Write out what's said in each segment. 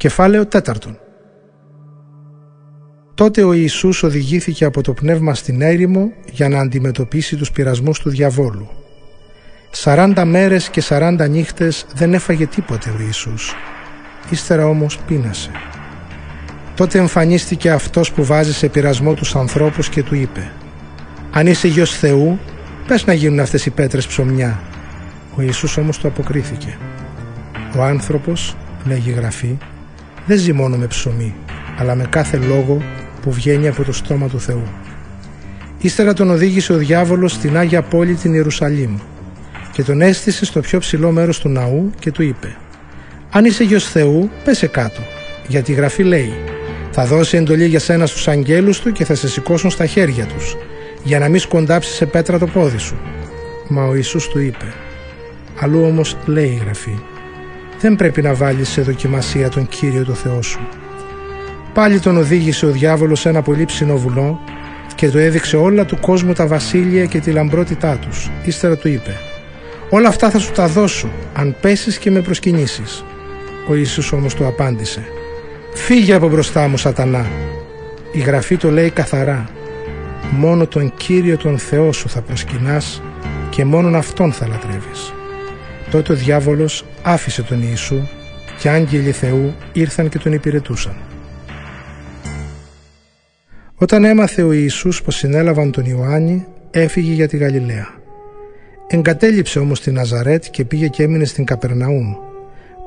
Κεφάλαιο τέταρτον. Τότε ο Ιησούς οδηγήθηκε από το πνεύμα στην έρημο για να αντιμετωπίσει τους πειρασμούς του διαβόλου. Σαράντα μέρες και σαράντα νύχτες δεν έφαγε τίποτε ο Ιησούς. Ύστερα όμως πείνασε. Τότε εμφανίστηκε αυτός που βάζει σε πειρασμό τους ανθρώπους και του είπε «Αν είσαι γιος Θεού, πες να γίνουν αυτές οι πέτρες ψωμιά». Ο Ιησούς όμως του αποκρίθηκε. Ο άνθρωπος, λέγει η Γραφή, δεν ζει μόνο με ψωμί, αλλά με κάθε λόγο που βγαίνει από το στόμα του Θεού. Ύστερα τον οδήγησε ο διάβολος στην Άγια Πόλη την Ιερουσαλήμ και τον έστησε στο πιο ψηλό μέρος του ναού και του είπε «Αν είσαι γιος Θεού, πέσε κάτω, γιατί η Γραφή λέει «Θα δώσει εντολή για σένα στους αγγέλους του και θα σε σηκώσουν στα χέρια τους, για να μην σκοντάψει σε πέτρα το πόδι σου». Μα ο Ιησούς του είπε Αλλού όμως λέει η Γραφή δεν πρέπει να βάλεις σε δοκιμασία τον Κύριο το Θεό σου. Πάλι τον οδήγησε ο διάβολος σε ένα πολύ ψινό βουνό και του έδειξε όλα του κόσμου τα βασίλεια και τη λαμπρότητά τους. Ύστερα του είπε «Όλα αυτά θα σου τα δώσω αν πέσεις και με προσκυνήσεις». Ο Ιησούς όμως του απάντησε «Φύγε από μπροστά μου σατανά». Η Γραφή το λέει καθαρά «Μόνο τον Κύριο τον Θεό σου θα προσκυνάς και μόνον Αυτόν θα λατρεύεις». Τότε ο διάβολος άφησε τον Ιησού και άγγελοι Θεού ήρθαν και τον υπηρετούσαν. Όταν έμαθε ο Ιησούς πως συνέλαβαν τον Ιωάννη, έφυγε για τη Γαλιλαία. Εγκατέλειψε όμως την Ναζαρέτ και πήγε και έμεινε στην Καπερναούμ,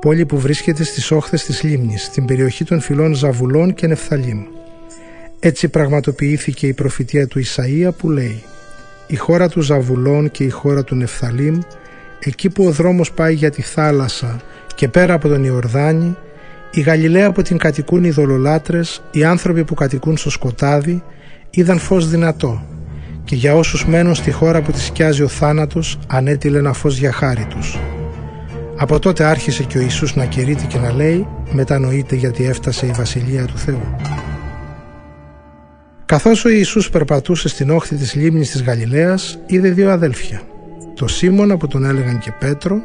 πόλη που βρίσκεται στις όχθες της λίμνης, στην περιοχή των φυλών Ζαβουλών και Νεφθαλήμ. Έτσι πραγματοποιήθηκε η προφητεία του Ισαΐα που λέει «Η χώρα του Ζαβουλών και η χώρα του Νεφθαλήμ εκεί που ο δρόμος πάει για τη θάλασσα και πέρα από τον Ιορδάνη, η Γαλιλαία που την κατοικούν οι δολολάτρες, οι άνθρωποι που κατοικούν στο σκοτάδι, είδαν φως δυνατό και για όσους μένουν στη χώρα που τη σκιάζει ο θάνατος ανέτειλε ένα φως για χάρη τους. Από τότε άρχισε και ο Ιησούς να κηρύττει και να λέει «Μετανοείται γιατί έφτασε η Βασιλεία του Θεού». Καθώς ο Ιησούς περπατούσε στην όχθη της λίμνης της Γαλιλαίας, είδε δύο αδέλφια – το Σίμωνα που τον έλεγαν και Πέτρο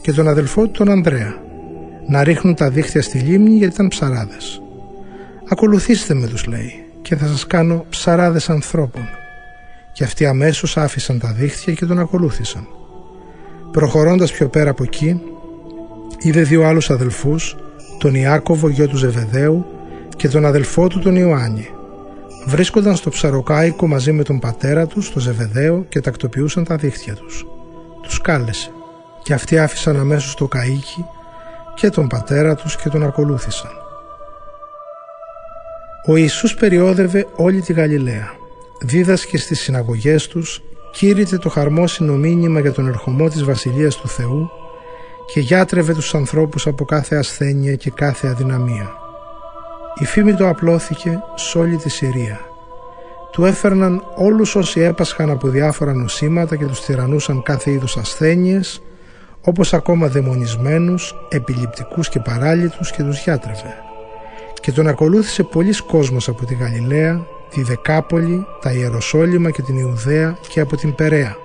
και τον αδελφό του τον Ανδρέα να ρίχνουν τα δίχτυα στη λίμνη γιατί ήταν ψαράδες. «Ακολουθήστε με» τους λέει «και θα σας κάνω ψαράδες ανθρώπων». Και αυτοί αμέσως άφησαν τα δίχτυα και τον ακολούθησαν. Προχωρώντας πιο πέρα από εκεί, είδε δύο άλλους αδελφούς, τον Ιάκωβο γιο του Ζεβεδαίου και τον αδελφό του τον Ιωάννη, βρίσκονταν στο ψαροκάικο μαζί με τον πατέρα τους, στο Ζεβεδαίο και τακτοποιούσαν τα δίχτυα τους. Τους κάλεσε και αυτοί άφησαν αμέσως το καΐκι και τον πατέρα τους και τον ακολούθησαν. Ο Ιησούς περιόδευε όλη τη Γαλιλαία. Δίδασκε στις συναγωγές τους, κήρυτε το χαρμόσυνο μήνυμα για τον ερχομό της Βασιλείας του Θεού και γιάτρευε τους ανθρώπους από κάθε ασθένεια και κάθε αδυναμία. Η φήμη του απλώθηκε σε όλη τη Συρία. Του έφερναν όλους όσοι έπασχαν από διάφορα νοσήματα και τους τυραννούσαν κάθε είδους ασθένειες, όπως ακόμα δαιμονισμένους, επιληπτικούς και παράλυτους και τους γιάτρευε. Και τον ακολούθησε πολλοί κόσμος από τη Γαλιλαία, τη Δεκάπολη, τα Ιεροσόλυμα και την Ιουδαία και από την Περαία.